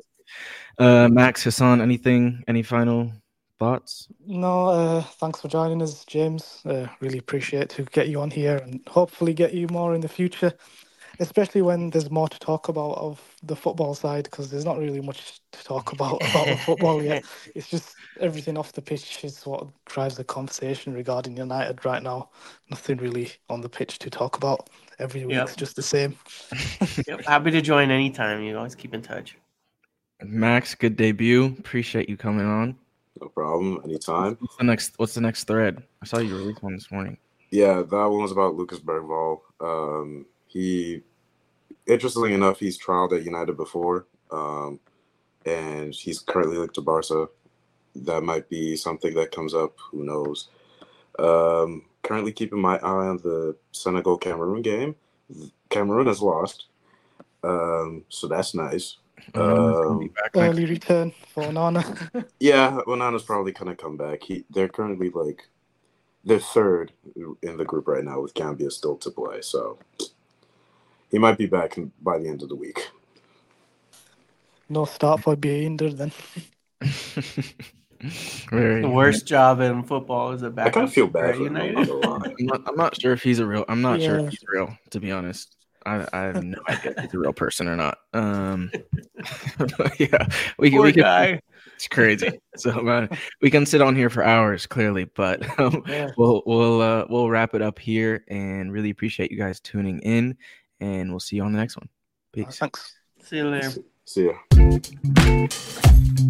Uh, Max Hasaan, anything? Any final thoughts? No, uh, thanks for joining us, James. Uh, really appreciate to get you on here and hopefully get you more in the future, especially when there's more to talk about of the football side because there's not really much to talk (laughs) about about the football yet. It's just everything off the pitch is what drives the conversation regarding United right now. Nothing really on the pitch to talk about. Every week's yep. just the same. (laughs) yep. Happy to join anytime. You always keep in touch. Max, good debut. Appreciate you coming on. No problem. Anytime. What's the next? What's the next thread? I saw you release one this morning. Yeah, that one was about Lucas Bergvall. Um, he, interestingly enough, he's trialed at United before, um, and he's currently linked to Barca. That might be something that comes up. Who knows? Um, currently keeping my eye on the Senegal Cameroon game. Cameroon has lost, um, so that's nice. Um, early return for Onana. (laughs) yeah, Onana's probably gonna come back. He they're currently like they're third in the group right now with Gambia still to play, so he might be back by the end of the week. No stop for Bayindir then. (laughs) Very the worst job in football is a back. I kind of feel bad for United. I'm, not, I'm not sure if he's a real. I'm not yeah. sure if he's real, to be honest. I, I have no idea if he's a real person or not. Um, (laughs) yeah, we, Poor we can. Guy. It's crazy. So uh, we can sit on here for hours, clearly, but um, yeah. we'll we'll uh, we'll wrap it up here, and really appreciate you guys tuning in, and we'll see you on the next one. Peace. Thanks. See you later. See ya.